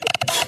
you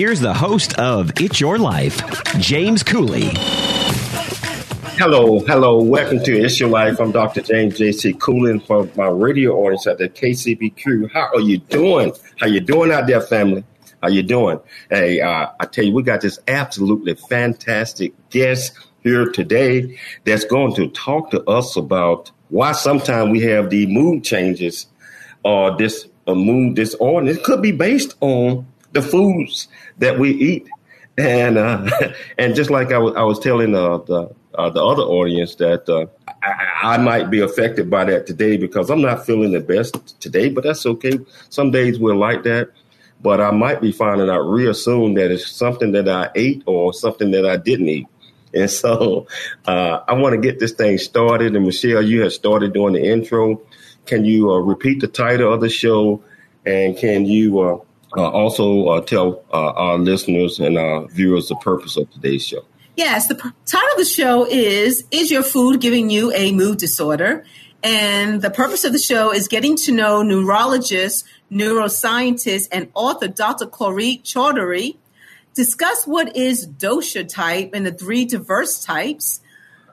here's the host of It's Your Life, James Cooley. Hello, hello. Welcome to It's Your Life. I'm Dr. James J.C. Cooley for my radio audience at the KCBQ. How are you doing? How you doing out there, family? How you doing? Hey, uh, I tell you, we got this absolutely fantastic guest here today that's going to talk to us about why sometimes we have the mood changes or this a mood disorder. It could be based on the foods that we eat. And uh, and just like I was, telling uh, the uh, the other audience that uh, I, I, might be affected by that today because I'm not feeling the best today, but that's okay. Some days we're like that, but I might be finding out real soon that it's something that I ate or something that I didn't eat. And so uh, I want to get this thing started. And Michelle, you have started doing the intro. Can you uh, repeat the title of the show? And can you also uh, tell uh, our listeners and our viewers the purpose of today's show. Yes, the title of the show is Is Your Food Giving You a Mood Disorder? And the purpose of the show is getting to know neurologist, neuroscientist, and author Dr. Kulreet Chaudhary, discuss what is dosha type and the three diverse types,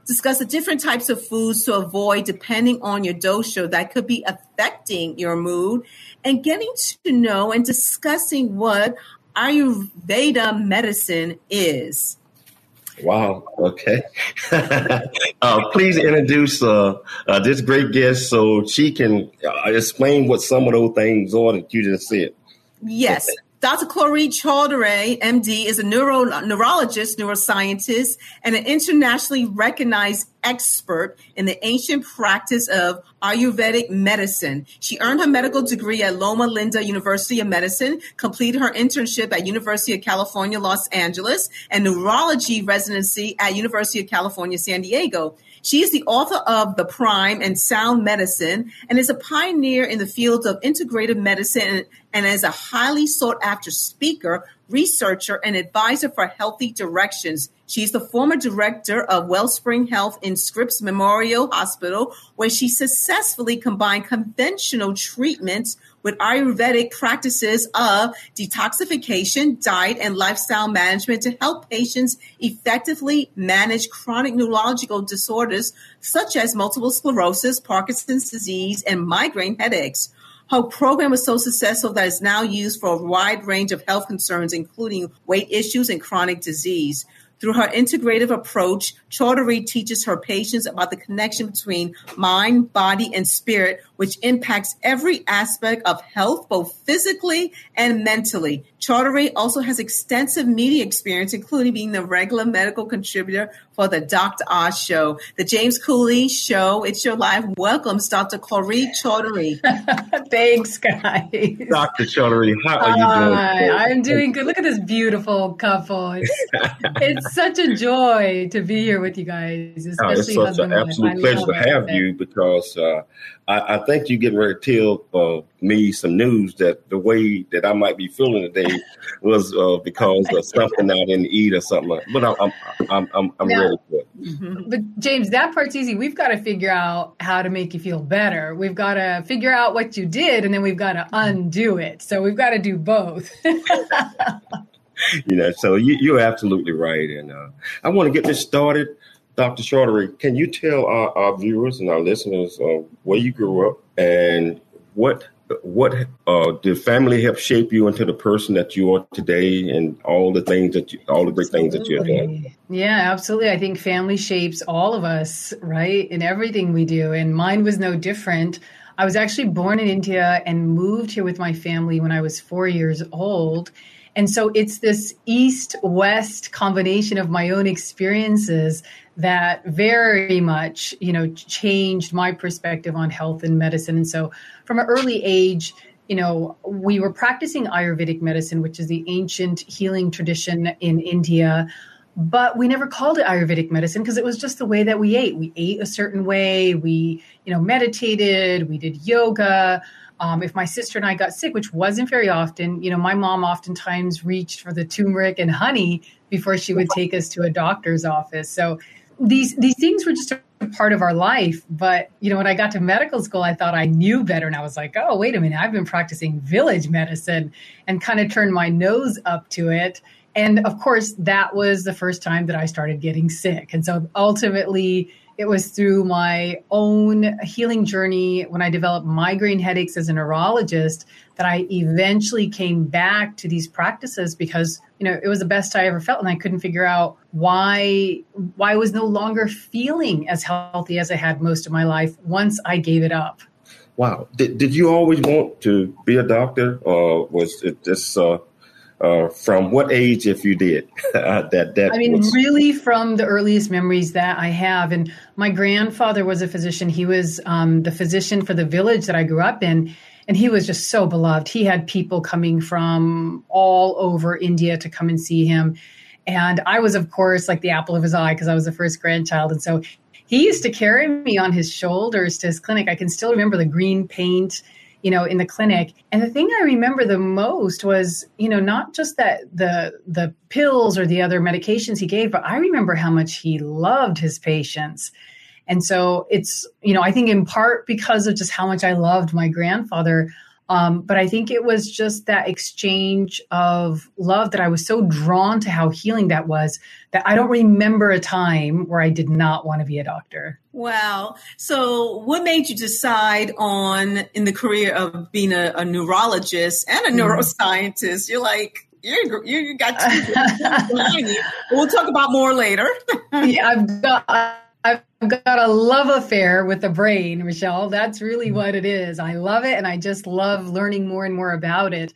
discuss the different types of foods to avoid depending on your dosha that could be affecting your mood, and getting to know and discussing what Ayurveda medicine is. Wow. Okay. uh, please introduce uh, uh, this great guest so she can uh, explain what some of those things are that you just said. Yes. Dr. Kulreet Chaudhary, MD, is a neuro, neurologist, neuroscientist, and an internationally recognized expert in the ancient practice of Ayurvedic medicine. She earned her medical degree at Loma Linda University of Medicine, completed her internship at University of California, Los Angeles, and neurology residency at University of California, San Diego. She is the author of The Prime and Sound Medicine and is a pioneer in the field of integrative medicine and as a highly sought after speaker, researcher, and advisor for Healthy Directions. She's the former director of Wellspring Health in Scripps Memorial Hospital, where she successfully combined conventional treatments with Ayurvedic practices of detoxification, diet, and lifestyle management to help patients effectively manage chronic neurological disorders such as multiple sclerosis, Parkinson's disease, and migraine headaches. Her program was so successful that it's now used for a wide range of health concerns, including weight issues and chronic disease. Through her integrative approach, Chaudhary teaches her patients about the connection between mind, body, and spirit, which impacts every aspect of health, both physically and mentally. Chaudhary also has extensive media experience, including being the regular medical contributor for the Dr. Oz Show. The James Cooley Show, It's Your Life, welcomes Dr. Kulreet Chaudhary. Thanks, guys. Dr. Chaudhary, how are you doing? Hi, I'm doing good. Look at this beautiful couple. It's, it's such a joy to be here with you guys, especially oh, it's such an absolute pleasure to have you because uh, I, I, think you're getting ready to tell uh, me some news that the way that I might be feeling today was uh, because of something I didn't eat or something. But I'm I'm I'm, I'm, I'm now, ready for it. Mm-hmm. But James, that part's easy. We've got to figure out how to make you feel better. We've got to figure out what you did, and then we've got to undo it. So we've got to do both. you know, so you, you're absolutely right, and uh, I want to get this started. Dr. Chaudhary, can you tell our, our viewers and our listeners uh, where you grew up and what what uh, did family help shape you into the person that you are today, and all the things that you, all the great things that you're doing? Yeah, absolutely. I think family shapes all of us, right, in everything we do, and mine was no different. I was actually born in India and moved here with my family when I was four years old. And so it's this east west combination of my own experiences that very much, you know, changed my perspective on health and medicine. And so from an early age, you know, we were practicing Ayurvedic medicine, which is the ancient healing tradition in India. But we never called it Ayurvedic medicine because it was just the way that we ate. We ate a certain way. We, you know, meditated. We did yoga. Um, if my sister and I got sick, which wasn't very often, you know, my mom oftentimes reached for the turmeric and honey before she would take us to a doctor's office. So these these things were just a part of our life. But you know, when I got to medical school, I thought I knew better, and I was like, oh, wait a minute, I've been practicing village medicine, and kind of turned my nose up to it. And of course, that was the first time that I started getting sick. And so ultimately, it was through my own healing journey when I developed migraine headaches as a neurologist that I eventually came back to these practices because you know it was the best I ever felt and I couldn't figure out why why I was no longer feeling as healthy as I had most of my life once I gave it up. Wow. Did, did you always want to be a doctor or was it just uh, uh, from what age, if you did that? That I mean, was... really, from the earliest memories that I have. And my grandfather was a physician. He was um, the physician for the village that I grew up in, and he was just so beloved. He had people coming from all over India to come and see him. And I was, of course, like the apple of his eye because I was the first grandchild. And so he used to carry me on his shoulders to his clinic. I can still remember the green paint you know, in the clinic. And the thing I remember the most was, you know, not just that the the pills or the other medications he gave, but I remember how much he loved his patients. And so it's, you know, I think in part because of just how much I loved my grandfather, um, but I think it was just that exchange of love that I was so drawn to how healing that was that I don't remember a time where I did not want to be a doctor. Wow. So, what made you decide on in the career of being a, a neurologist and a mm-hmm. neuroscientist? You're like, you you got two. we'll talk about more later. yeah, I've got I've got a love affair with the brain, Michelle. That's really mm. what it is. I love it and I just love learning more and more about it.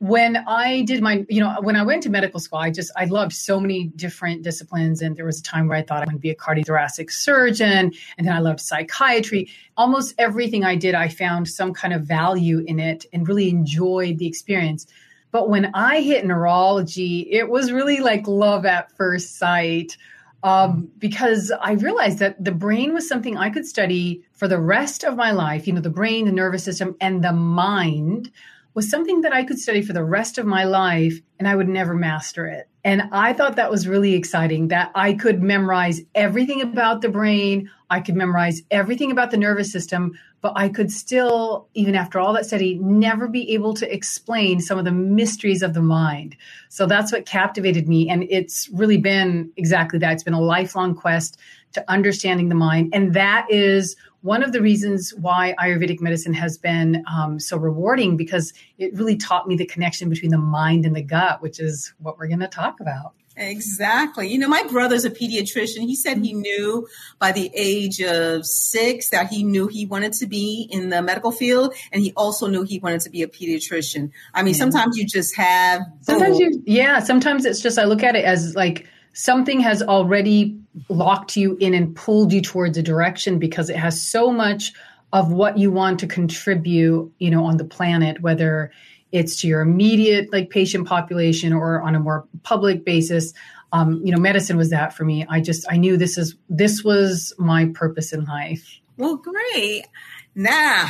When I did my, you know, when I went to medical school, I just, I loved so many different disciplines. And there was a time where I thought I would be a cardiothoracic surgeon. And then I loved psychiatry. Almost everything I did, I found some kind of value in it and really enjoyed the experience. But when I hit neurology, it was really like love at first sight um, because I realized that the brain was something I could study for the rest of my life. You know, the brain, the nervous system, and the mind was something that I could study for the rest of my life and I would never master it. And I thought that was really exciting that I could memorize everything about the brain, I could memorize everything about the nervous system, but I could still, even after all that study, never be able to explain some of the mysteries of the mind. So that's what captivated me. And it's really been exactly that. It's been a lifelong quest to understanding the mind. And that is one of the reasons why Ayurvedic medicine has been um, so rewarding because it really taught me the connection between the mind and the gut, which is what we're going to talk about. Exactly. You know, my brother's a pediatrician. He said he knew by the age of six that he knew he wanted to be in the medical field, and he also knew he wanted to be a pediatrician. I mean, yeah. sometimes you just have. Sometimes you, yeah. Sometimes it's just I look at it as like something has already locked you in and pulled you towards a direction because it has so much of what you want to contribute, you know, on the planet, whether it's to your immediate like patient population or on a more public basis um, you know medicine was that for me i just i knew this is this was my purpose in life well great now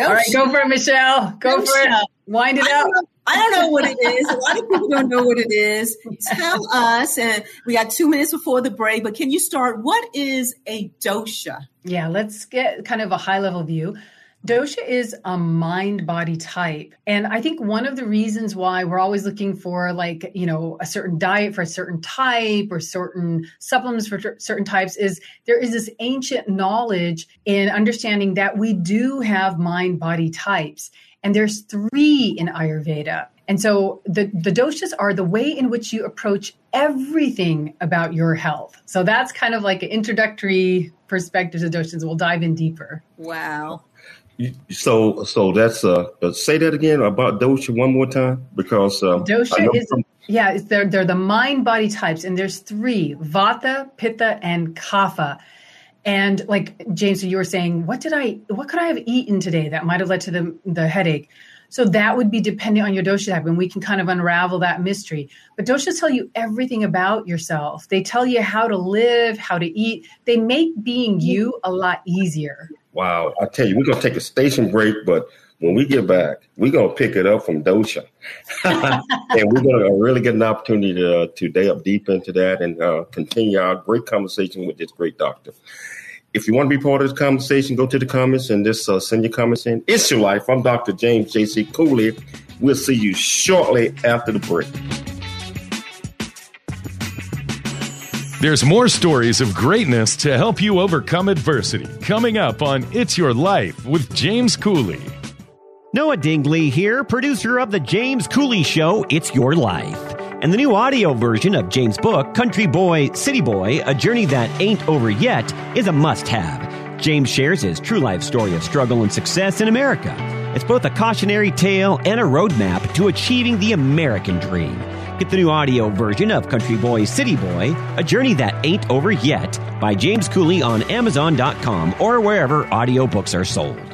all right go for it michelle go for it wind it up I don't know what it is. A lot of people don't know what it is. Tell us, and we got two minutes before the break, but can you start? What is a dosha? Yeah, let's get kind of a high level view. Dosha is a mind body type. And I think one of the reasons why we're always looking for, like, you know, a certain diet for a certain type or certain supplements for certain types is there is this ancient knowledge in understanding that we do have mind body types. And there's three in Ayurveda. And so the, the doshas are the way in which you approach everything about your health. So that's kind of like an introductory perspective to doshas. We'll dive in deeper. Wow. So, so that's uh, uh, say that again about dosha one more time because uh, dosha is from- yeah, they're they're the mind body types, and there's three: vata, pitta, and kapha. And like James, so you were saying, what did I, what could I have eaten today that might have led to the the headache? So that would be dependent on your dosha type, and we can kind of unravel that mystery. But doshas tell you everything about yourself. They tell you how to live, how to eat. They make being you a lot easier. Wow. I tell you, we're going to take a station break, but when we get back, we're going to pick it up from Dosha. and we're going to really get an opportunity to, uh, to delve deep into that and uh, continue our great conversation with this great doctor. If you want to be part of this conversation, go to the comments and just uh, send your comments in. It's your life. I'm Dr. James J.C. Cooley. We'll see you shortly after the break. There's more stories of greatness to help you overcome adversity coming up on It's Your Life with James Cooley. Noah Dingley here, producer of The James Cooley Show, It's Your Life. And the new audio version of James' book, Country Boy, City Boy A Journey That Ain't Over Yet, is a must have. James shares his true life story of struggle and success in America. It's both a cautionary tale and a roadmap to achieving the American dream. Get the new audio version of Country Boy City Boy, A Journey That Ain't Over Yet by James Cooley on Amazon.com or wherever audiobooks are sold.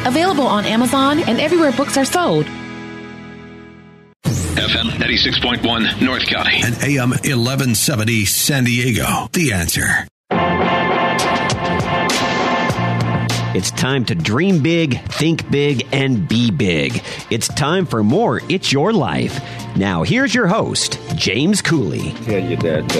available on Amazon and everywhere books are sold. FM 96.1 North County and AM 1170 San Diego. The answer. It's time to dream big, think big, and be big. It's time for more It's Your Life. Now, here's your host, James Cooley. Tell you that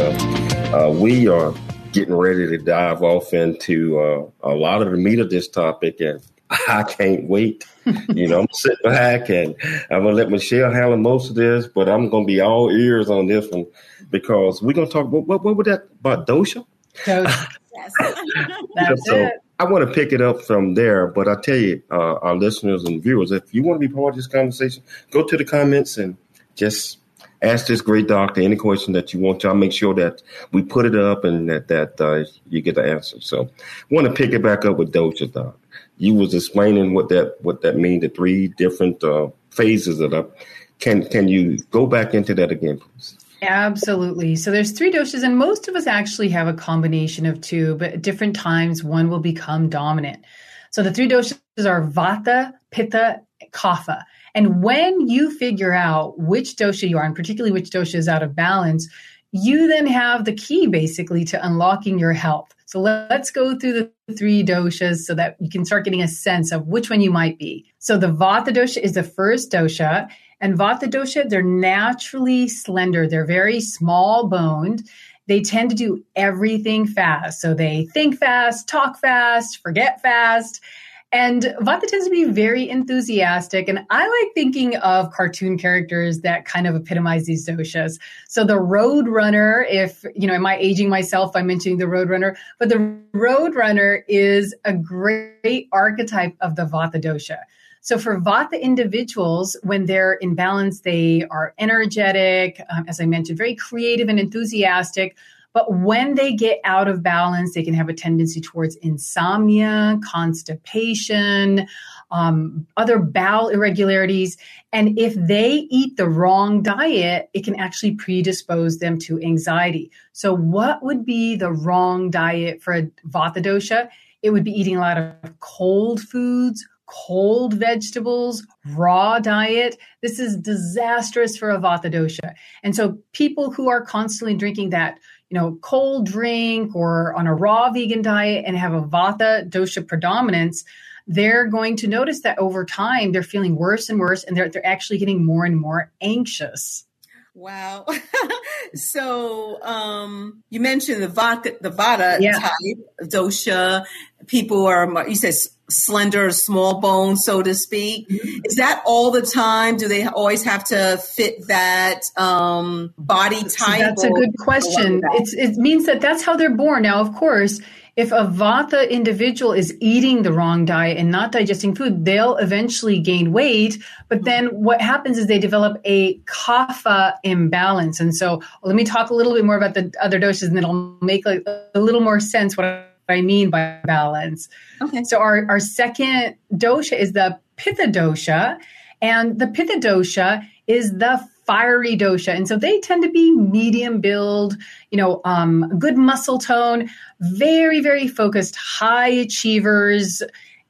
uh, uh, we are getting ready to dive off into uh, a lot of the meat of this topic, and I can't wait. you know, I'm gonna sit back and I'm gonna let Michelle handle most of this, but I'm gonna be all ears on this one because we're gonna talk. What what, what was that about dosha? Dosha. Yes. So it. I want to pick it up from there, but I tell you, uh, our listeners and viewers, if you want to be part of this conversation, go to the comments and just ask this great doctor any question that you want to. I'll make sure that we put it up and that that uh, you get the answer. So, I want to pick it back up with dosha, doc you was explaining what that what that mean the three different uh, phases of it. Can can you go back into that again, please? Absolutely. So there's three doshas, and most of us actually have a combination of two, but at different times one will become dominant. So the three doshas are Vata, Pitta, Kapha. And when you figure out which dosha you are, and particularly which dosha is out of balance, you then have the key basically to unlocking your health. So let's go through the three doshas so that you can start getting a sense of which one you might be. So the Vata dosha is the first dosha. And Vata dosha, they're naturally slender. They're very small boned. They tend to do everything fast. So they think fast, talk fast, forget fast. And Vata tends to be very enthusiastic. And I like thinking of cartoon characters that kind of epitomize these doshas. So the Road Runner, if, you know, am I aging myself by mentioning the Road Runner? But the Road Runner is a great archetype of the Vata dosha. So for Vata individuals, when they're in balance, they are energetic, um, as I mentioned, very creative and enthusiastic. But when they get out of balance, they can have a tendency towards insomnia, constipation, um, other bowel irregularities. And if they eat the wrong diet, it can actually predispose them to anxiety. So, what would be the wrong diet for a Vata dosha? It would be eating a lot of cold foods, cold vegetables, raw diet. This is disastrous for a Vata dosha. And so people who are constantly drinking that you know, cold drink or on a raw vegan diet and have a vata dosha predominance, they're going to notice that over time they're feeling worse and worse and they're, they're actually getting more and more anxious. Wow. so um, you mentioned the vata, the vata yeah. type dosha. People are you said slender, small bone, so to speak. Mm-hmm. Is that all the time? Do they always have to fit that um, body type? that's a good question. It's, it means that that's how they're born. Now, of course, if a vata individual is eating the wrong diet and not digesting food, they'll eventually gain weight. But mm-hmm. then what happens is they develop a kapha imbalance. And so let me talk a little bit more about the other doshas and it'll make a little more sense what I mean by balance. Okay. So our, our second dosha is the pitta dosha. And the pitta dosha is the fiery dosha. And so they tend to be medium build, you know, um, good muscle tone, very, very focused, high achievers.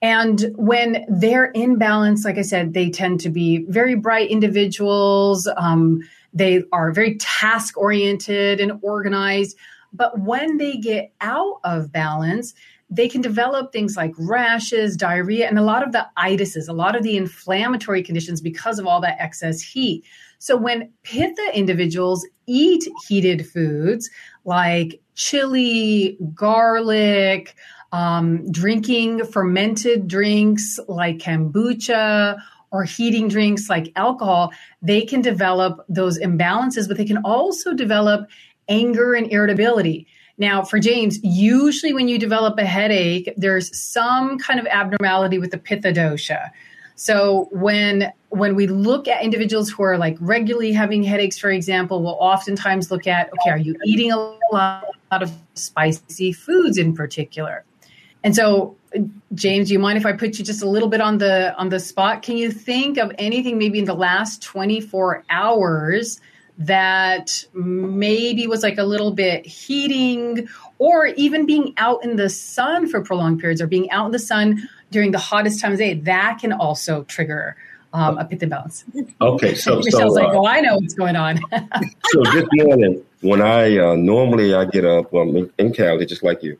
And when they're in balance, like I said, they tend to be very bright individuals. Um, they are very task oriented and organized. But when they get out of balance, they can develop things like rashes, diarrhea, and a lot of the itises, a lot of the inflammatory conditions because of all that excess heat. So when pitta individuals eat heated foods like chili, garlic, um, drinking fermented drinks like kombucha or heating drinks like alcohol, they can develop those imbalances, but they can also develop anger and irritability. Now, for James, usually when you develop a headache, there's some kind of abnormality with the pitta dosha. So when when we look at individuals who are like regularly having headaches, for example, we'll oftentimes look at okay, are you eating a lot of spicy foods in particular? And so, James, do you mind if I put you just a little bit on the on the spot? Can you think of anything maybe in the last 24 hours that maybe was like a little bit heating or even being out in the sun for prolonged periods or being out in the sun during the hottest times of day that can also trigger um, a pitta imbalance. Okay, so Michelle's so, like, "Oh, I know what's going on." so this morning, when I uh, normally I get up, well, in, in Cali, just like you,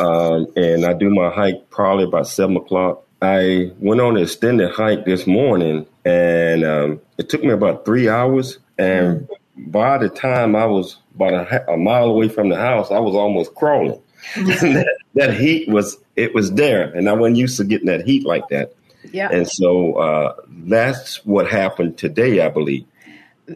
um, and I do my hike probably about seven o'clock. I went on an extended hike this morning, and um, it took me about three hours and by the time I was about a, a, mile away from the house, I was almost crawling. that, that, heat was it was there, and I wasn't used to getting that heat like that. Yeah. And so uh, that's what happened today, I believe.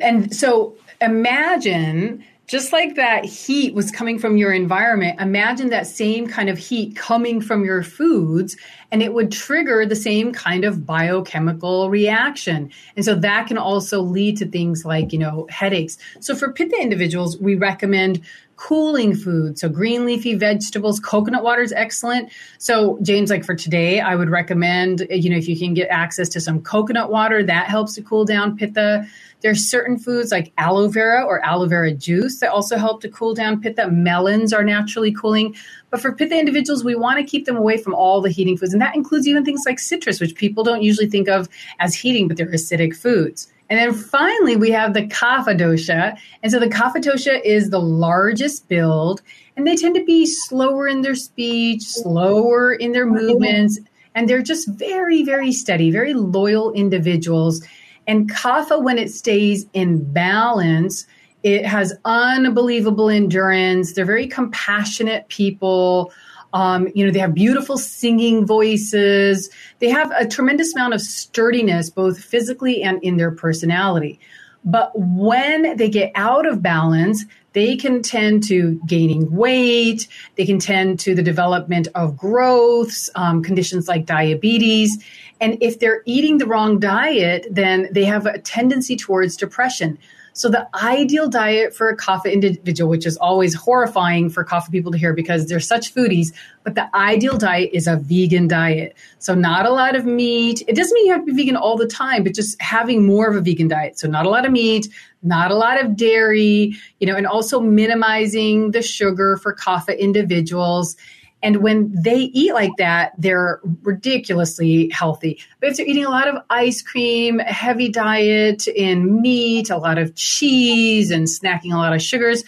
And so imagine just like that heat was coming from your environment, imagine that same kind of heat coming from your foods, and it would trigger the same kind of biochemical reaction. And so that can also lead to things like, you know, headaches. So for Pitta individuals, we recommend cooling food. So green leafy vegetables, coconut water is excellent. So James, like for today, I would recommend, you know, if you can get access to some coconut water, that helps to cool down pitta. There's certain foods like aloe vera or aloe vera juice that also help to cool down pitta. Melons are naturally cooling. But for pitta individuals, we want to keep them away from all the heating foods. And that includes even things like citrus, which people don't usually think of as heating, but they're acidic foods. And then finally, we have the kapha dosha. And so the kapha dosha is the largest build, and they tend to be slower in their speech, slower in their movements, and they're just very, very steady, very loyal individuals. And kapha, when it stays in balance, it has unbelievable endurance. They're very compassionate people. Um, you know, they have beautiful singing voices. They have a tremendous amount of sturdiness, both physically and in their personality. But when they get out of balance, they can tend to gaining weight. They can tend to the development of growths, um, conditions like diabetes. And if they're eating the wrong diet, then they have a tendency towards depression. So the ideal diet for a kapha individual, which is always horrifying for kapha people to hear because they're such foodies, but the ideal diet is a vegan diet. So not a lot of meat. It doesn't mean you have to be vegan all the time, but just having more of a vegan diet. So not a lot of meat, not a lot of dairy, you know, and also minimizing the sugar for kapha individuals. And when they eat like that, they're ridiculously healthy. But if they're eating a lot of ice cream, a heavy diet in meat, a lot of cheese, and snacking a lot of sugars,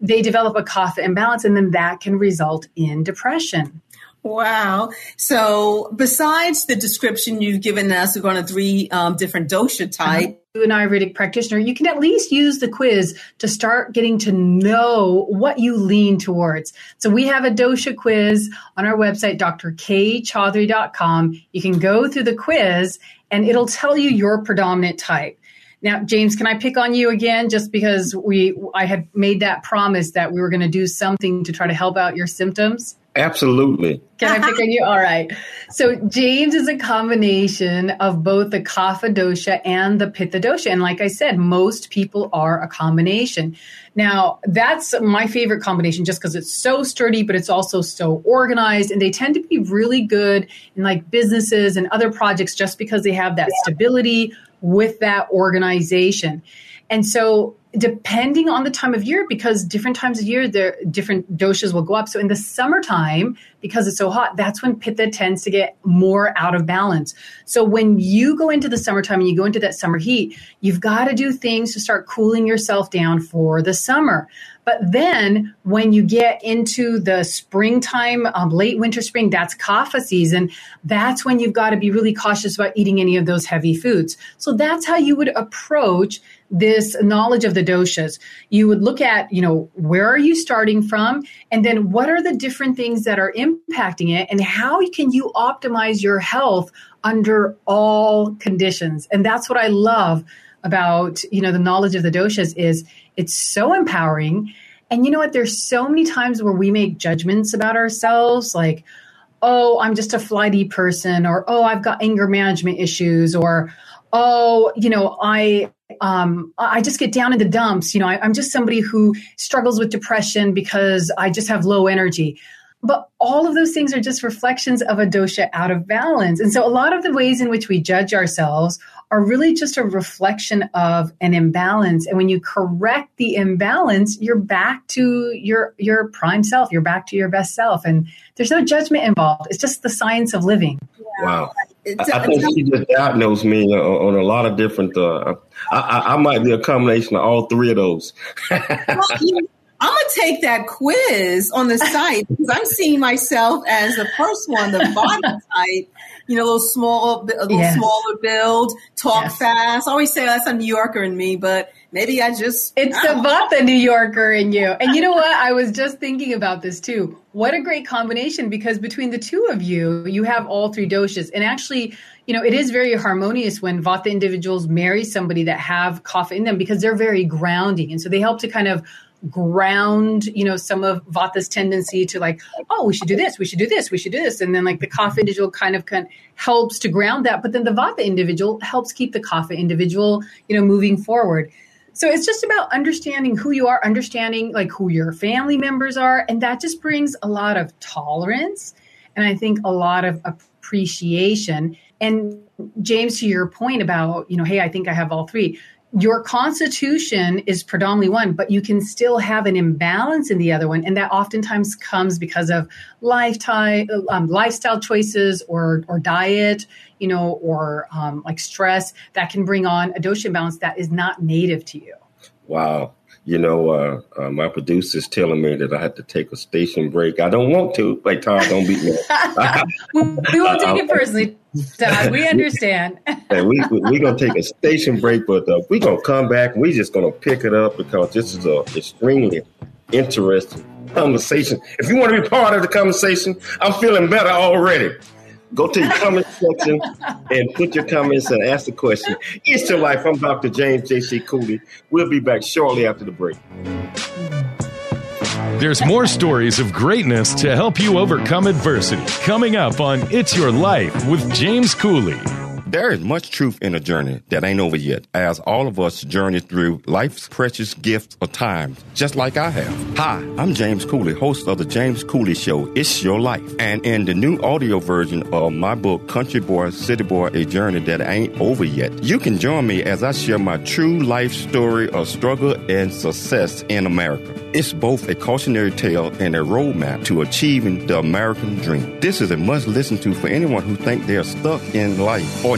they develop a kapha imbalance, and then that can result in depression. Wow. So, besides the description you've given us, we're going to three um, different dosha type. Uh-huh. An Ayurvedic practitioner, you can at least use the quiz to start getting to know what you lean towards. So, we have a dosha quiz on our website, drkchaudhary.com. You can go through the quiz and it'll tell you your predominant type. Now, James, can I pick on you again just because we I had made that promise that we were going to do something to try to help out your symptoms? Absolutely. Can I pick on you? All right. So James is a combination of both the kapha dosha and the pitta dosha. And like I said, most people are a combination. Now, that's my favorite combination just because it's so sturdy, but it's also so organized. And they tend to be really good in like businesses and other projects just because they have that stability with that organization. And so depending on the time of year, because different times of year, there different doshas will go up. So in the summertime, because it's so hot, that's when pitta tends to get more out of balance. So when you go into the summertime and you go into that summer heat, you've got to do things to start cooling yourself down for the summer. But then when you get into the springtime, um, late winter, spring, that's kapha season. That's when you've got to be really cautious about eating any of those heavy foods. So that's how you would approach this knowledge of the doshas. You would look at, you know, where are you starting from? And then what are the different things that are impacting it? And how can you optimize your health under all conditions? And that's what I love about, you know, the knowledge of the doshas is it's so empowering. And you know what? There's so many times where we make judgments about ourselves, like, oh, I'm just a flighty person, or oh, I've got anger management issues, or oh, you know, I um, I just get down in the dumps. You know, I, I'm just somebody who struggles with depression because I just have low energy. But all of those things are just reflections of a dosha out of balance. And so a lot of the ways in which we judge ourselves are really just a reflection of an imbalance. And when you correct the imbalance, you're back to your your prime self. You're back to your best self. And there's no judgment involved. It's just the science of living. Wow. I, I think she just diagnosed me on, on a lot of different. Uh, I, I, might be a combination of all three of those. I'm gonna take that quiz on the site because I'm seeing myself as the first one, the body type. You know, a little small, a little yes. smaller build, talk yes. fast. I always say that's a New Yorker in me, but maybe I just it's about the Vata New Yorker in you. And you know what? I was just thinking about this too. What a great combination because between the two of you, you have all three doshas. And actually, you know, it is very harmonious when Vata individuals marry somebody that have kapha in them because they're very grounding. And so they help to kind of ground, you know, some of Vata's tendency to like, oh, we should do this, we should do this, we should do this. And then like the Kapha individual kind of of helps to ground that. But then the Vata individual helps keep the Kapha individual, you know, moving forward. So it's just about understanding who you are, understanding like who your family members are. And that just brings a lot of tolerance and I think a lot of appreciation. And James, to your point about, you know, hey, I think I have all three your constitution is predominantly one, but you can still have an imbalance in the other one. And that oftentimes comes because of lifetime, um, lifestyle choices or, or diet, you know, or um, like stress that can bring on a dosha imbalance that is not native to you. Wow you know, uh, uh, my producer's telling me that I have to take a station break. I don't want to. Like, Tom, don't beat me. we won't take it personally, Todd. We understand. and we, we, we're going to take a station break, but uh, we're going to come back we're just going to pick it up because this is a extremely interesting conversation. If you want to be part of the conversation, I'm feeling better already. Go to your comment section and put your comments and ask the question. It's your life. I'm Dr. James J.C. Cooley. We'll be back shortly after the break. There's more stories of greatness to help you overcome adversity coming up on It's Your Life with James Cooley. There is much truth in a journey that ain't over yet, as all of us journey through life's precious gifts of time, just like I have. Hi, I'm James Cooley, host of the James Cooley Show, It's Your Life. And in the new audio version of my book, Country Boy, City Boy, A Journey That Ain't Over Yet, you can join me as I share my true life story of struggle and success in America. It's both a cautionary tale and a roadmap to achieving the American dream. This is a must listen to for anyone who think they're stuck in life or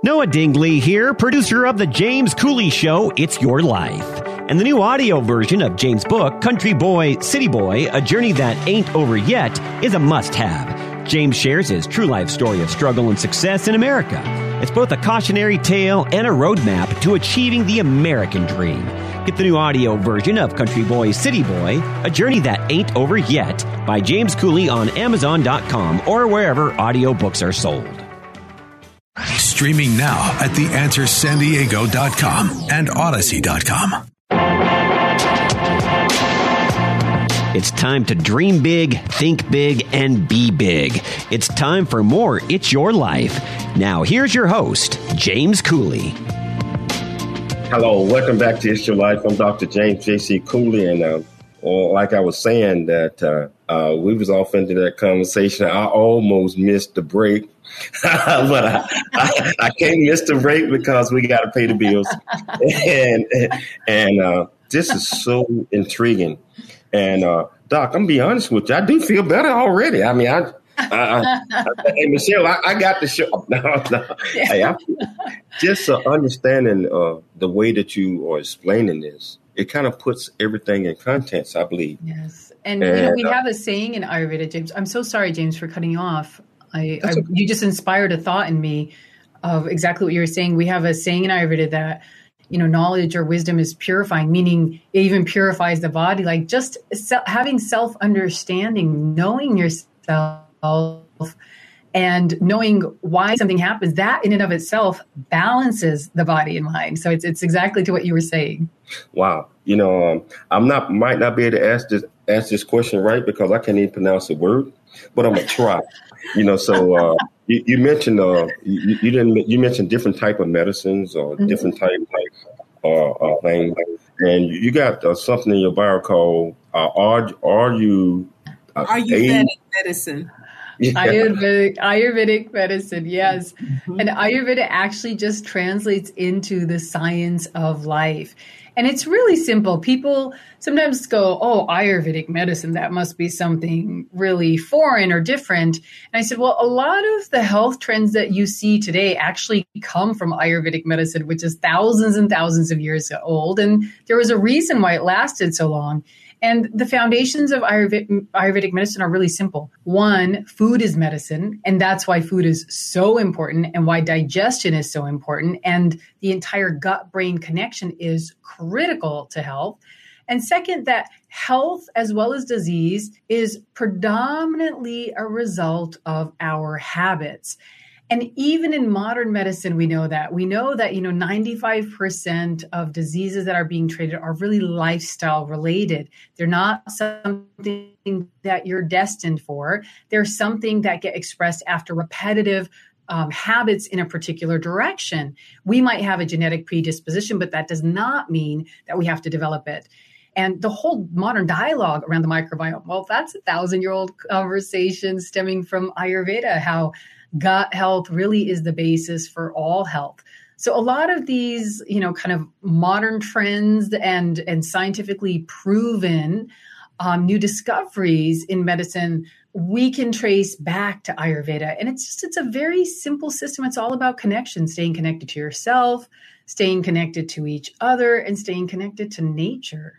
Noah Dingley here, producer of The James Cooley Show, It's Your Life. And the new audio version of James' book, Country Boy, City Boy, A Journey That Ain't Over Yet, is a must have. James shares his true life story of struggle and success in America. It's both a cautionary tale and a roadmap to achieving the American dream. Get the new audio version of Country Boy, City Boy, A Journey That Ain't Over Yet by James Cooley on Amazon.com or wherever audiobooks are sold. Streaming now at theanswersandiego.com and odyssey.com. It's time to dream big, think big, and be big. It's time for more It's Your Life. Now, here's your host, James Cooley. Hello, welcome back to It's Your Life. I'm Dr. James J.C. Cooley, and uh, well, like I was saying, that uh, uh, we was off into that conversation. I almost missed the break but I, I, I, can't miss the break because we got to pay the bills. and and uh, this is so intriguing. And uh, Doc, I'm gonna be honest with you. I do feel better already. I mean, I. I, I, hey Michelle, I, got the show. No, no. Hey, I, just uh, understanding uh, the way that you are explaining this, it kind of puts everything in context. I believe. Yes, and, and you know, we uh, have a saying in Ayurveda, James. I'm so sorry, James, for cutting you off. I, I, you just inspired a thought in me of exactly what you were saying. We have a saying in Ayurveda that you know knowledge or wisdom is purifying, meaning it even purifies the body. Like just se- having self understanding, knowing yourself, and knowing why something happens. That in and of itself balances the body and mind. So it's it's exactly to what you were saying. Wow, you know, um, I'm not might not be able to ask this ask this question right because I can't even pronounce the word, but I'm gonna try you know, so uh, you, you, mentioned uh, you, you, didn't you mentioned different type of medicines or mm-hmm. different type type uh, uh, things, and you got uh, something in your bio called uh, are are you uh, are you medicine? Yeah. Ayurvedic, Ayurvedic medicine, yes. Mm-hmm. And Ayurveda actually just translates into the science of life. And it's really simple. People sometimes go, Oh, Ayurvedic medicine, that must be something really foreign or different. And I said, Well, a lot of the health trends that you see today actually come from Ayurvedic medicine, which is thousands and thousands of years old. And there was a reason why it lasted so long. And the foundations of Ayurvedic medicine are really simple. One, food is medicine, and that's why food is so important and why digestion is so important. And the entire gut brain connection is critical to health. And second, that health as well as disease is predominantly a result of our habits. And even in modern medicine, we know that. We know that, you know, 95% of diseases that are being treated are really lifestyle related. They're not something that you're destined for. They're something that get expressed after repetitive um, habits in a particular direction. We might have a genetic predisposition, but that does not mean that we have to develop it. And the whole modern dialogue around the microbiome, well, that's a thousand year old conversation stemming from Ayurveda, how gut health really is the basis for all health. So a lot of these, you know, kind of modern trends and and scientifically proven um, new discoveries in medicine we can trace back to ayurveda. And it's just it's a very simple system. It's all about connection staying connected to yourself staying connected to each other and staying connected to nature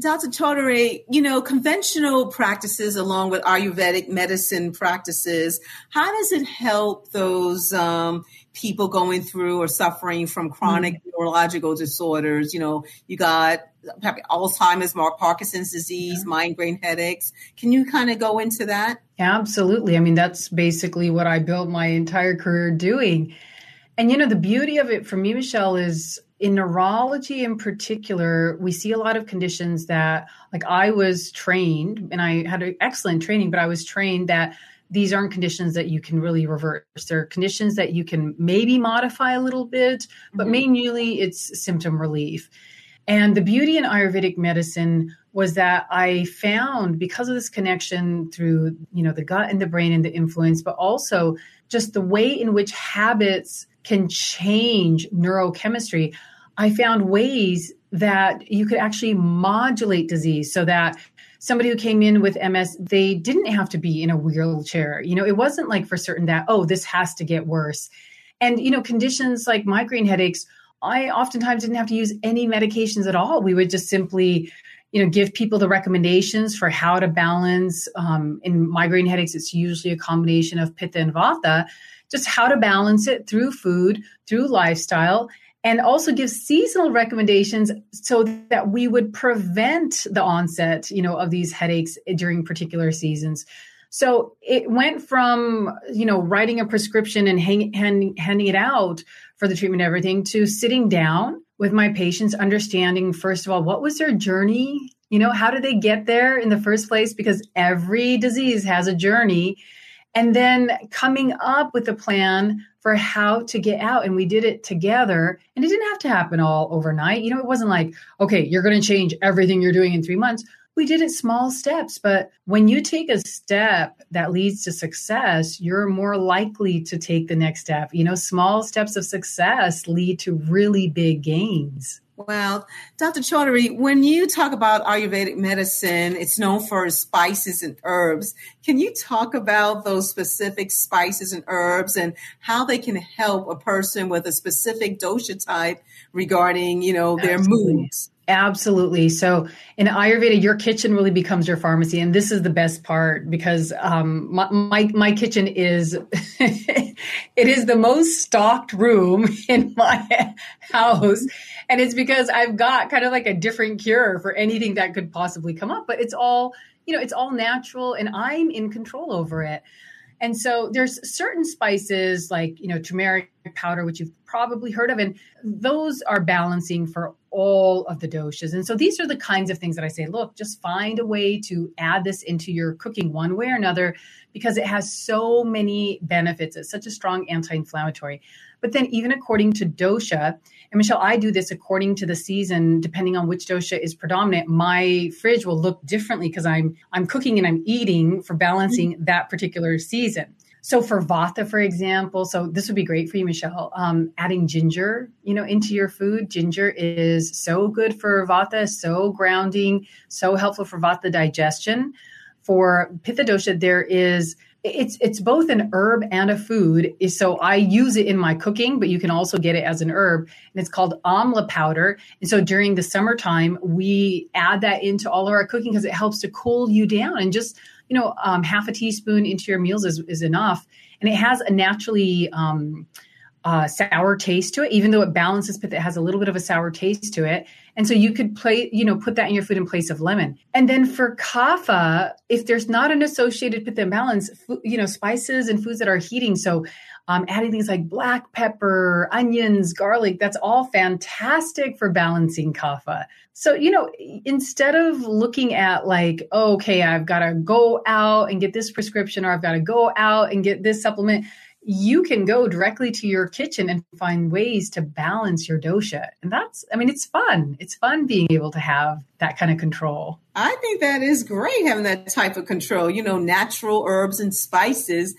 Dr. Chaudhary, you know, conventional practices along with Ayurvedic medicine practices, how does it help those um, people going through or suffering from chronic mm-hmm. neurological disorders? You know, you got Alzheimer's, Mark Parkinson's disease, migraine headaches. Can you kind of go into that? Absolutely. I mean, that's basically what I built my entire career doing. And, you know, the beauty of it for me, Michelle, is in neurology in particular, we see a lot of conditions that, like, I was trained and I had an excellent training, but I was trained that these aren't conditions that you can really reverse. They're conditions that you can maybe modify a little bit, but mm-hmm. mainly it's symptom relief. And the beauty in Ayurvedic medicine was that I found because of this connection through, you know, the gut and the brain and the influence, but also just the way in which habits can change neurochemistry. I found ways that you could actually modulate disease so that somebody who came in with MS, they didn't have to be in a wheelchair. You know, it wasn't like for certain that, oh, this has to get worse. And, you know, conditions like migraine headaches, I oftentimes didn't have to use any medications at all. We would just simply, you know, give people the recommendations for how to balance. Um, in migraine headaches, it's usually a combination of pitta and vata, just how to balance it through food, through lifestyle and also give seasonal recommendations so that we would prevent the onset you know of these headaches during particular seasons. So it went from you know writing a prescription and hang, hand, handing it out for the treatment everything to sitting down with my patients understanding first of all what was their journey you know how did they get there in the first place? Because every disease has a journey. And then coming up with a plan for how to get out. And we did it together. And it didn't have to happen all overnight. You know, it wasn't like, okay, you're going to change everything you're doing in three months. We did it small steps. But when you take a step that leads to success, you're more likely to take the next step. You know, small steps of success lead to really big gains. Well, Dr. Chaudhary, when you talk about Ayurvedic medicine, it's known for spices and herbs. Can you talk about those specific spices and herbs and how they can help a person with a specific dosha type regarding, you know, their Absolutely. moods? Absolutely. So in Ayurveda, your kitchen really becomes your pharmacy, and this is the best part because um, my, my, my kitchen is it is the most stocked room in my house, and it's because I've got kind of like a different cure for anything that could possibly come up. But it's all you know, it's all natural, and I'm in control over it. And so there's certain spices like, you know, turmeric powder, which you've probably heard of, and those are balancing for all of the doshas. And so these are the kinds of things that I say, look, just find a way to add this into your cooking one way or another because it has so many benefits. It's such a strong anti inflammatory. But then, even according to dosha, and Michelle, I do this according to the season, depending on which dosha is predominant. My fridge will look differently because I'm I'm cooking and I'm eating for balancing mm-hmm. that particular season. So for Vata, for example, so this would be great for you, Michelle. Um, adding ginger, you know, into your food. Ginger is so good for Vata, so grounding, so helpful for Vata digestion. For Pitta dosha, there is it's it's both an herb and a food. So I use it in my cooking, but you can also get it as an herb, and it's called amla powder. And so during the summertime, we add that into all of our cooking because it helps to cool you down and just you know, um, half a teaspoon into your meals is, is enough. And it has a naturally um, uh, sour taste to it, even though it balances but it has a little bit of a sour taste to it. And so you could play, you know, put that in your food in place of lemon. And then for kapha, if there's not an associated pitta imbalance, you know, spices and foods that are heating. So um, adding things like black pepper, onions, garlic, that's all fantastic for balancing kapha. So, you know, instead of looking at like, oh, okay, I've got to go out and get this prescription or I've got to go out and get this supplement, you can go directly to your kitchen and find ways to balance your dosha. And that's, I mean, it's fun. It's fun being able to have that kind of control. I think that is great having that type of control, you know, natural herbs and spices.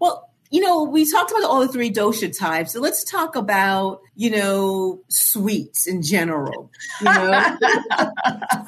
Well, you know, we talked about all the three dosha types. So let's talk about, you know, sweets in general. You know,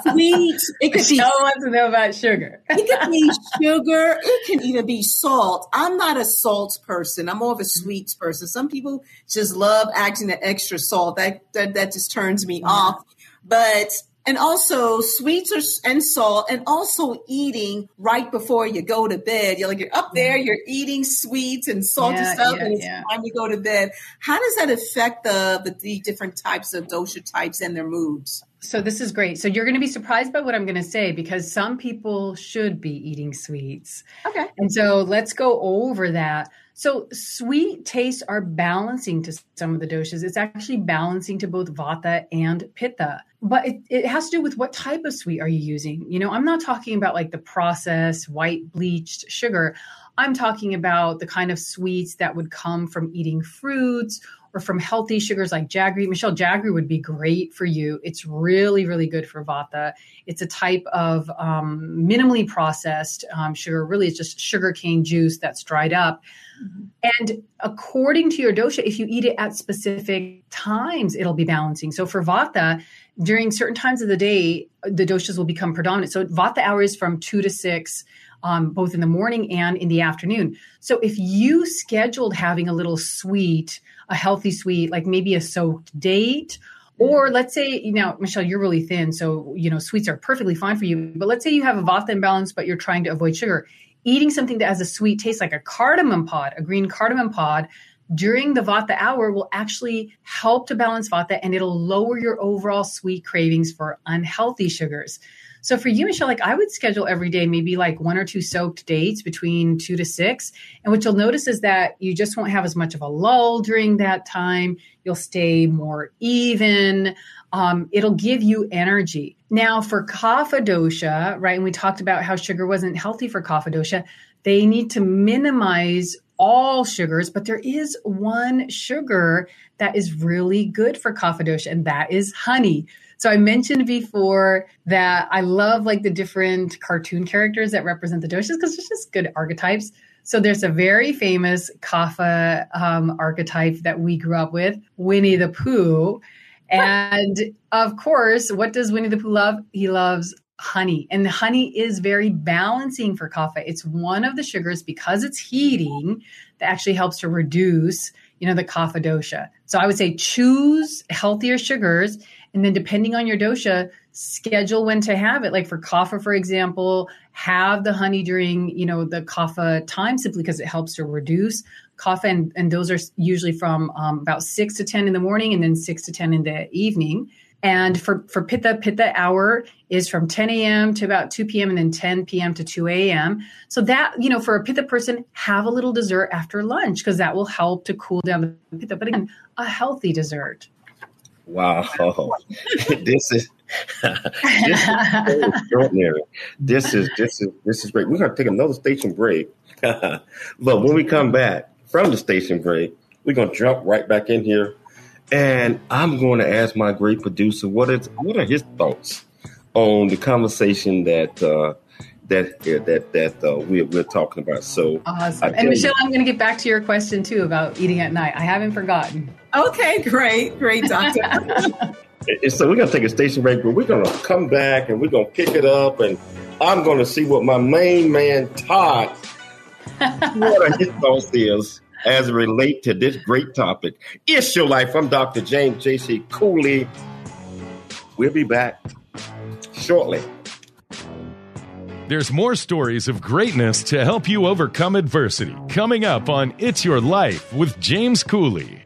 sweets. It could be. wants to know about sugar. it could be sugar. It can even be salt. I'm not a salt person. I'm more of a mm-hmm. sweets person. Some people just love adding the extra salt. That that, that just turns me yeah. off. But and also sweets and salt and also eating right before you go to bed you're like you're up there mm-hmm. you're eating sweets and salty yeah, stuff yeah, and it's yeah. time to go to bed how does that affect the, the, the different types of dosha types and their moods so this is great. So you're going to be surprised by what I'm going to say because some people should be eating sweets. Okay. And so let's go over that. So sweet tastes are balancing to some of the doshas. It's actually balancing to both vata and pitta. But it, it has to do with what type of sweet are you using? You know, I'm not talking about like the processed white bleached sugar. I'm talking about the kind of sweets that would come from eating fruits or from healthy sugars like jaggery. Michelle, jaggery would be great for you. It's really, really good for vata. It's a type of um, minimally processed um, sugar. Really, it's just sugar cane juice that's dried up. Mm-hmm. And according to your dosha, if you eat it at specific times, it'll be balancing. So for vata, during certain times of the day, the doshas will become predominant. So vata hour is from two to six um, both in the morning and in the afternoon. So if you scheduled having a little sweet, a healthy sweet, like maybe a soaked date, or mm-hmm. let's say, you know, Michelle, you're really thin, so you know sweets are perfectly fine for you. But let's say you have a vata imbalance, but you're trying to avoid sugar. Eating something that has a sweet taste, like a cardamom pod, a green cardamom pod, during the vata hour will actually help to balance vata and it'll lower your overall sweet cravings for unhealthy sugars. So for you, Michelle, like I would schedule every day, maybe like one or two soaked dates between two to six. And what you'll notice is that you just won't have as much of a lull during that time. You'll stay more even. Um, it'll give you energy. Now for kapha dosha, right? And we talked about how sugar wasn't healthy for kapha dosha. They need to minimize all sugars, but there is one sugar that is really good for kapha dosha, and that is honey. So I mentioned before that I love like the different cartoon characters that represent the doshas because it's just good archetypes. So there's a very famous kapha um, archetype that we grew up with, Winnie the Pooh. And of course, what does Winnie the Pooh love? He loves honey. And the honey is very balancing for kapha. It's one of the sugars because it's heating that actually helps to reduce, you know, the kapha dosha. So I would say choose healthier sugars and then depending on your dosha, schedule when to have it. Like for kapha, for example, have the honey during, you know, the kapha time simply because it helps to reduce kapha. And, and those are usually from um, about six to 10 in the morning and then six to 10 in the evening. And for, for Pitta, Pitta hour is from 10 a.m. to about 2 p.m. and then 10 p.m. to 2 a.m. So that, you know, for a Pitta person, have a little dessert after lunch because that will help to cool down the Pitta. But again, a healthy dessert. Wow, this is this is extraordinary. This is this is this is great. We're going to take another station break, but when we come back from the station break, we're going to jump right back in here, and I'm going to ask my great producer what is what are his thoughts on the conversation that uh, that that that uh, we're, we're talking about. So awesome. And Michelle, you, I'm going to get back to your question too about eating at night. I haven't forgotten. Okay, great, great, doctor. so we're going to take a station break, but we're going to come back and we're going to pick it up, and I'm going to see what my main man Todd what his thoughts is as relate to this great topic. It's your life. I'm Dr. James J.C. Cooley. We'll be back shortly. There's more stories of greatness to help you overcome adversity coming up on It's Your Life with James Cooley.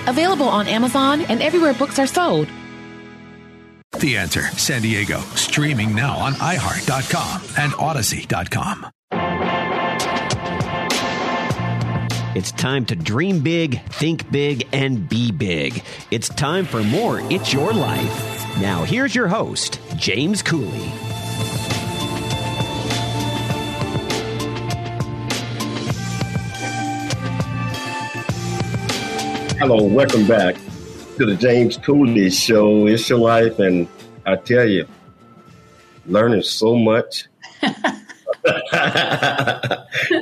available on Amazon and everywhere books are sold. The Answer San Diego, streaming now on iHeart.com and Audacy.com. It's time to dream big, think big, and be big. It's time for more It's Your Life. Now, here's your host, James Cooley. Hello, welcome back to the James Cooley Show. It's your life, and I tell you, learning so much. you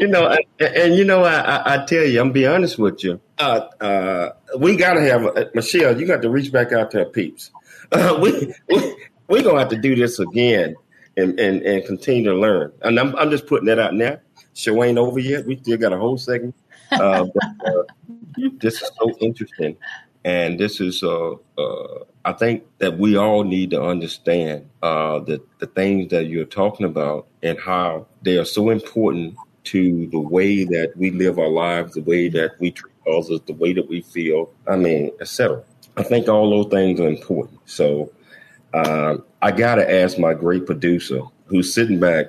know, and, and you know, I, I, I, tell you, I'm be honest with you. Uh, uh, we gotta have uh, Michelle. You got to reach back out to her peeps. Uh, we we we gonna have to do this again and, and, and continue to learn. And I'm I'm just putting that out now. Show ain't over yet. We still got a whole segment. Uh, but, uh, this is so interesting, and this is uh, uh, I think that we all need to understand uh, the the things that you're talking about and how they are so important to the way that we live our lives, the way that we treat others, the way that we feel. I mean, etc. I think all those things are important. So uh, I got to ask my great producer, who's sitting back,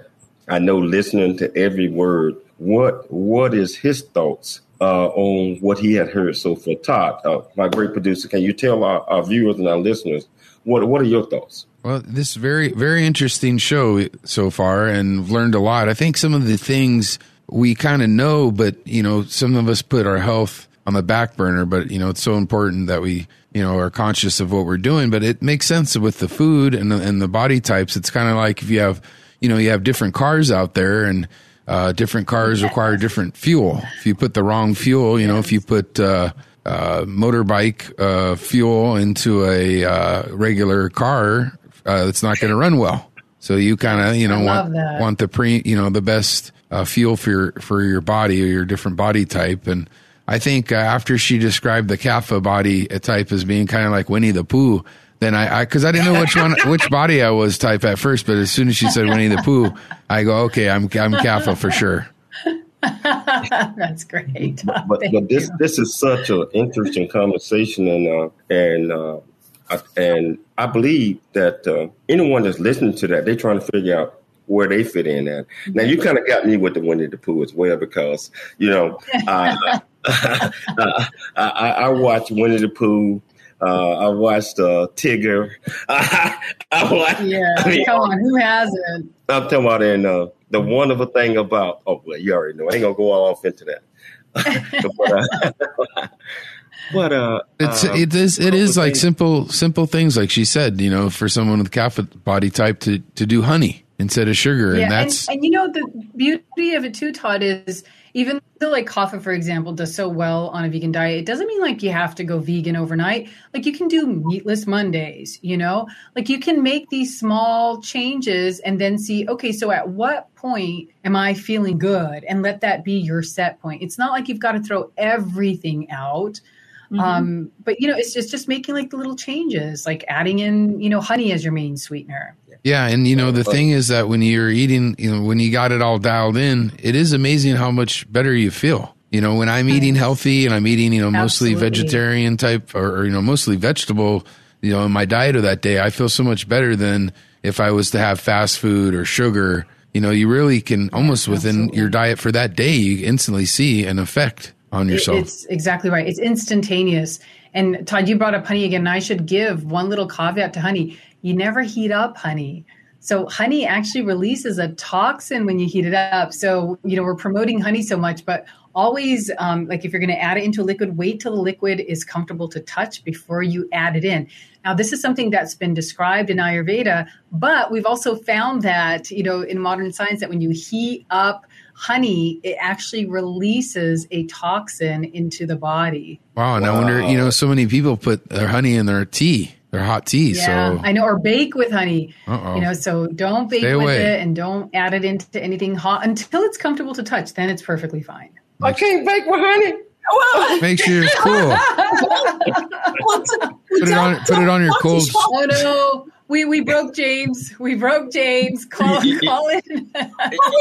I know listening to every word. What what is his thoughts uh, on what he had heard so far. Todd, uh, my great producer, can you tell our, our, viewers and our listeners what what are your thoughts? Well, this very very interesting show so far, and learned a lot. I think some of the things we kind of know, but you know, some of us put our health on the back burner. But you know, it's so important that we you know are conscious of what we're doing. But it makes sense with the food and the, and the body types. It's kind of like if you have you know you have different cars out there and uh, different cars require different fuel. If you put the wrong fuel, you know, if you put uh, uh, motorbike uh, fuel into a uh, regular car, uh, it's not going to run well. So you kind of, you know, want want the pre, you know, the best fuel for your for your body or your different body type. And I think after she described the kapha body type as being kind of like Winnie the Pooh, then I, because I, I, didn't know which one, which body I was type at first, but as soon as she said Winnie the Pooh, I go, okay, I'm, I'm kapha for sure. That's great. But but, but this this is such an interesting conversation, and uh, and uh, I, and I believe that uh, anyone that's listening to that, they're trying to figure out where they fit in at. Now you kind of got me with the Winnie the Pooh as well because you know uh, I, I, I watched Winnie the Pooh. Uh, I watched uh, Tigger. I, watched, yeah, I mean, come on, who hasn't? I'm talking about in uh, the wonderful thing about. Oh well, you already know. I ain't gonna go all off into that. but, uh, but uh, It's uh, it is it is like things- simple simple things like she said. You know, for someone with kapha body type to to do honey instead of sugar, Yeah, and that's and, and you know the beauty of it too, Todd, is even though like kapha, for example, does so well on a vegan diet, it doesn't mean like you have to go vegan overnight. Like you can do meatless Mondays, you know, like you can make these small changes and then see, okay, so at what point am I feeling good, and let that be your set point. It's not like you've got to throw everything out. Um, but you know, it's just just making like the little changes, like adding in, you know, honey as your main sweetener. Yeah, and you know the thing is that when you're eating, you know, when you got it all dialed in, it is amazing how much better you feel. You know, when I'm eating healthy and I'm eating, you know, mostly Absolutely. vegetarian type or, or you know, mostly vegetable, you know, in my diet of that day, I feel so much better than if I was to have fast food or sugar. You know, you really can almost within your diet for that day, you instantly see an effect on It- yourself. It's exactly right. It's instantaneous. And Todd, you brought up honey again. And I should give one little caveat to honey. You never heat up honey. So honey actually releases a toxin when you heat it up. So, you know, we're promoting honey so much, but always um, like if you're going to add it into a liquid, wait till the liquid is comfortable to touch before you add it in. Now, this is something that's been described in Ayurveda, but we've also found that, you know, in modern science that when you heat up honey, it actually releases a toxin into the body. wow, and I wonder, you know, so many people put their honey in their tea, their hot tea. Yeah, so I know, or bake with honey. Uh-oh. You know, so don't bake Stay with away. it and don't add it into anything hot until it's comfortable to touch. Then it's perfectly fine. I can't bake with honey. Well, make sure it's cool. Put it on, put it on your cold. Oh no, we we broke James. We broke James. Call call in. we,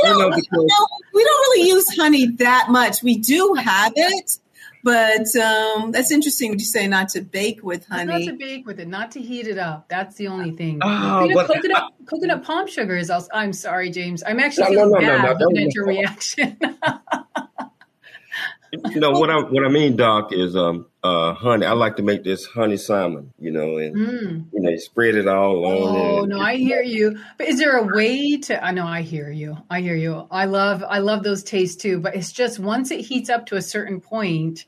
don't, we, don't, we don't really use honey that much. We do have it, but um, that's interesting. What you say not to bake with honey? Not to bake with it, not to heat it up. That's the only thing. Oh, you know, but- coconut, coconut palm sugar is also. I'm sorry, James. I'm actually No, no, feeling no, no, bad no, looking don't- at your reaction. You know what I what I mean, Doc, is um uh honey. I like to make this honey salmon. You know, and Mm. you know, spread it all on. Oh and- no, I hear you. But is there a way to? I know I hear you. I hear you. I love I love those tastes too. But it's just once it heats up to a certain point,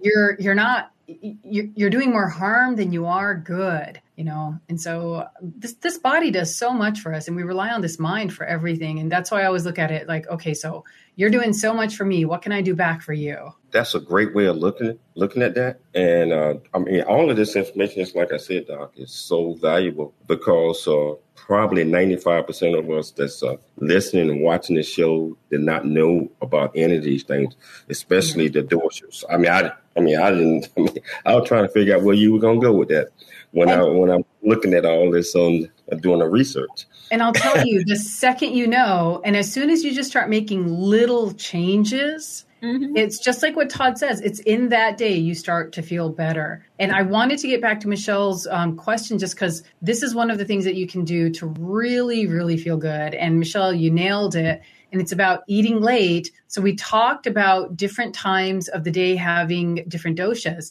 you're you're not you're, you're doing more harm than you are good. You know, and so this this body does so much for us, and we rely on this mind for everything. And that's why I always look at it like, okay, so you're doing so much for me. What can I do back for you? That's a great way of looking looking at that. And uh, I mean, all of this information is like I said, Doc, is so valuable because uh, probably ninety five percent of us that's uh, listening and watching this show did not know about any of these things, especially the doshas. I mean, I I mean, I didn't. I, mean, I was trying to figure out where you were gonna go with that when I when I'm looking at all this on doing the research. And I'll tell you, the second you know, and as soon as you just start making little changes, it's just like what Todd says. It's in that day you start to feel better. And I wanted to get back to Michelle's um, question just because this is one of the things that you can do to really, really feel good. And Michelle, you nailed it. And it's about eating late. So we talked about different times of the day having different doshas.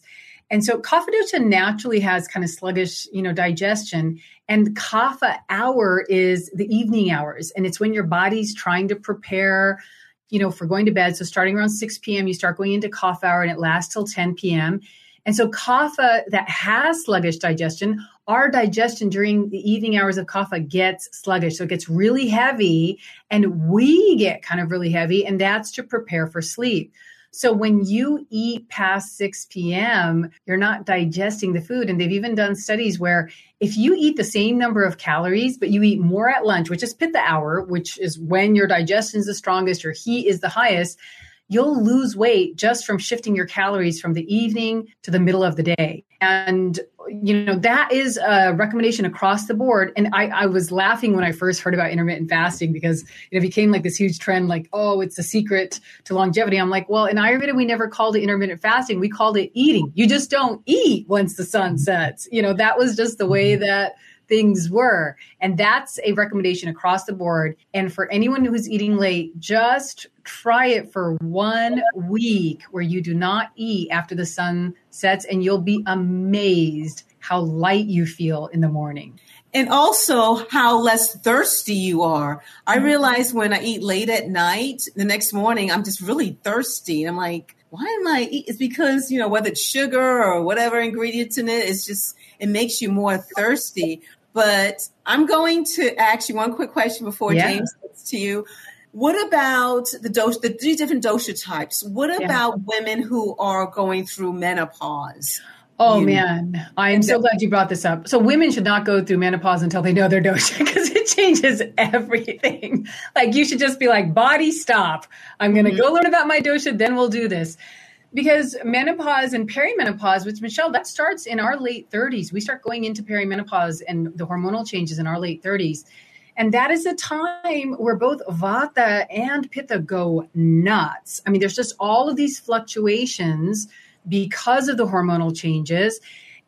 And so kapha dosha naturally has kind of sluggish, you know, digestion. And kapha hour is the evening hours. And it's when your body's trying to prepare, you know, for going to bed. So starting around 6 p.m., you start going into kapha hour and it lasts till 10 p.m. And so kapha that has sluggish digestion, our digestion during the evening hours of kapha gets sluggish. So it gets really heavy and we get kind of really heavy. And that's to prepare for sleep. So when you eat past 6 p.m., you're not digesting the food. And they've even done studies where if you eat the same number of calories, but you eat more at lunch, which is pitta hour, which is when your digestion is the strongest, your heat is the highest, you'll lose weight just from shifting your calories from the evening to the middle of the day. And, you know, that is a recommendation across the board. And I, I was laughing when I first heard about intermittent fasting because it became like this huge trend, like, oh, it's the secret to longevity. I'm like, well, in Ayurveda, we never called it intermittent fasting. We called it eating. You just don't eat once the sun sets. You know, that was just the way mm-hmm. that things were. And that's a recommendation across the board. And for anyone who's eating late, just try it for one week where you do not eat after the sun sets, and you'll be amazed how light you feel in the morning. And also how less thirsty you are. I mm-hmm. realize when I eat late at night, the next morning, I'm just really thirsty. And I'm like, why am I eat? It's because, you know, whether it's sugar or whatever ingredients in it, it's just, it makes you more thirsty. But I'm going to ask you one quick question before yeah. James gets to you. What about the dose, the three different dosha types? What about yeah. women who are going through menopause? Oh you, man, I am so glad you brought this up. So women should not go through menopause until they know their dosha because it changes everything. Like you should just be like, body stop. I'm going to mm-hmm. go learn about my dosha, then we'll do this because menopause and perimenopause, which Michelle, that starts in our late 30s. We start going into perimenopause and the hormonal changes in our late 30s. And that is a time where both Vata and Pitta go nuts. I mean, there's just all of these fluctuations because of the hormonal changes.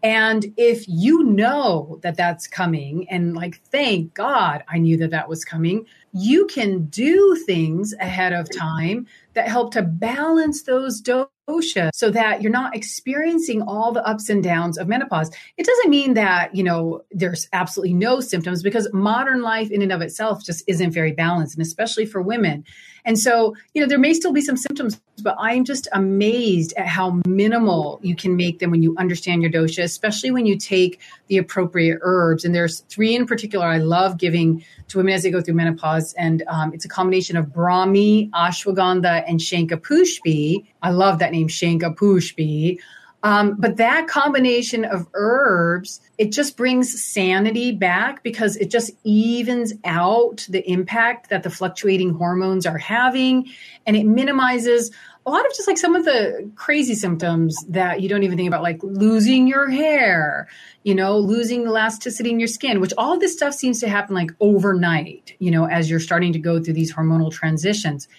And if you know that that's coming, and like, thank God I knew that that was coming, you can do things ahead of time that help to balance those dosha so that you're not experiencing all the ups and downs of menopause. It doesn't mean that, you know, there's absolutely no symptoms because modern life in and of itself just isn't very balanced, and especially for women. And so, you know, there may still be some symptoms, but I'm just amazed at how minimal you can make them when you understand your dosha, especially when you take the appropriate herbs. And there's three in particular I love giving to women as they go through menopause. And um, it's a combination of Brahmi, ashwagandha, and Shankapushpi. I love that name, Shankapushpi. Um, but that combination of herbs, it just brings sanity back because it just evens out the impact that the fluctuating hormones are having and it minimizes a lot of just like some of the crazy symptoms that you don't even think about, like losing your hair, you know, losing elasticity in your skin, which all this stuff seems to happen like overnight, you know, as you're starting to go through these hormonal transitions.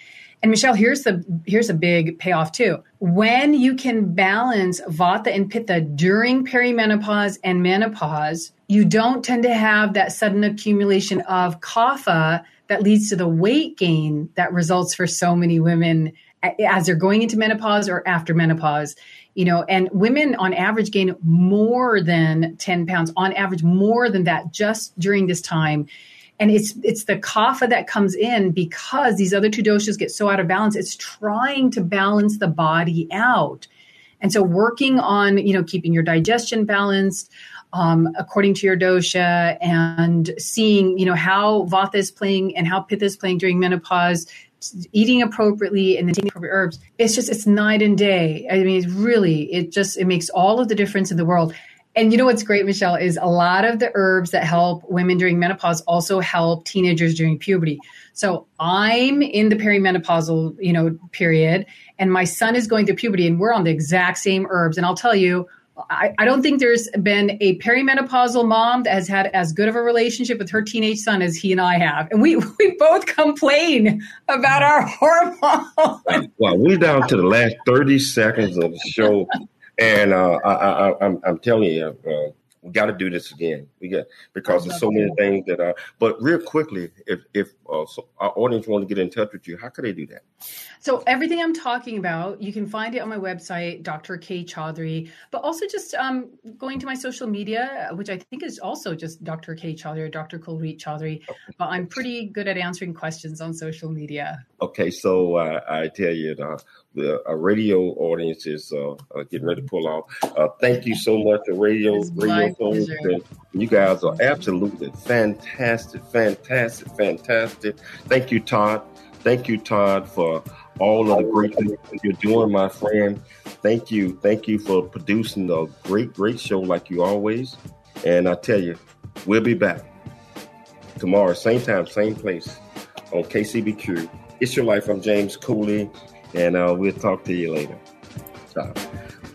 And Michelle, here's the here's a big payoff too. When you can balance Vata and Pitta during perimenopause and menopause, you don't tend to have that sudden accumulation of kapha that leads to the weight gain that results for so many women as they're going into menopause or after menopause you know and women on average gain more than 10 pounds on average more than that just during this time and it's it's the kapha that comes in because these other two doshas get so out of balance. It's trying to balance the body out. And so working on you know keeping your digestion balanced um, according to your dosha and seeing you know how vata is playing and how pitta is playing during menopause eating appropriately and then taking appropriate herbs. It's just it's night and day. I mean it's really it just it makes all of the difference in the world and you know what's great, Michelle, is a lot of the herbs that help women during menopause also help teenagers during puberty. So I'm in the perimenopausal, you know, period, and my son is going through puberty, and we're on the exact same herbs. And I'll tell you, I, I don't think there's been a perimenopausal mom that has had as good of a relationship with her teenage son as he and I have. And we, we both complain about our hormones. Well, we're down to the last 30 seconds of the show. And uh, I, I, am I'm, I'm telling you, uh, we got to do this again. We got because there's so many things that are. But real quickly, if if uh, so our audience want to get in touch with you, how could they do that? So everything I'm talking about, you can find it on my website, Dr. K Chaudhary, but also just um, going to my social media, which I think is also just Dr. K Chaudhary or Dr. Kulreet Chaudhary. But I'm pretty good at answering questions on social media. Okay, so uh, I tell you, uh, the uh, radio audience is uh, uh, getting ready to pull off. Uh, thank you so much, the radio radio folks. You guys are absolutely fantastic, fantastic, fantastic. Thank you, Todd. Thank you, Todd, for all of the great things you're doing, my friend. Thank you, thank you for producing a great, great show like you always. And I tell you, we'll be back tomorrow, same time, same place on KCBQ. It's your life. I'm James Cooley. And uh, we'll talk to you later.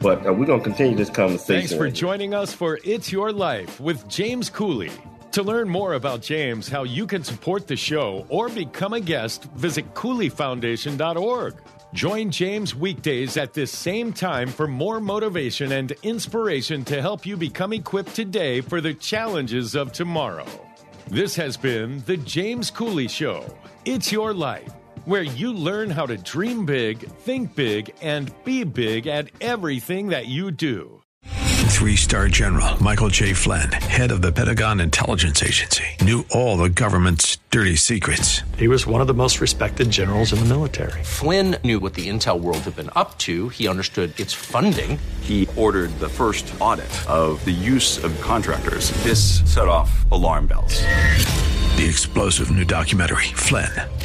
But uh, we're going to continue this conversation. Thanks for joining us for It's Your Life with James Cooley. To learn more about James, how you can support the show, or become a guest, visit CooleyFoundation.org. Join James weekdays at this same time for more motivation and inspiration to help you become equipped today for the challenges of tomorrow. This has been The James Cooley Show. It's Your Life, where you learn how to dream big, think big, and be big at everything that you do. Three star general Michael J. Flynn, head of the Pentagon Intelligence Agency, knew all the government's dirty secrets. He was one of the most respected generals in the military. Flynn knew what the intel world had been up to, he understood its funding. He ordered the first audit of the use of contractors. This set off alarm bells. The explosive new documentary, Flynn,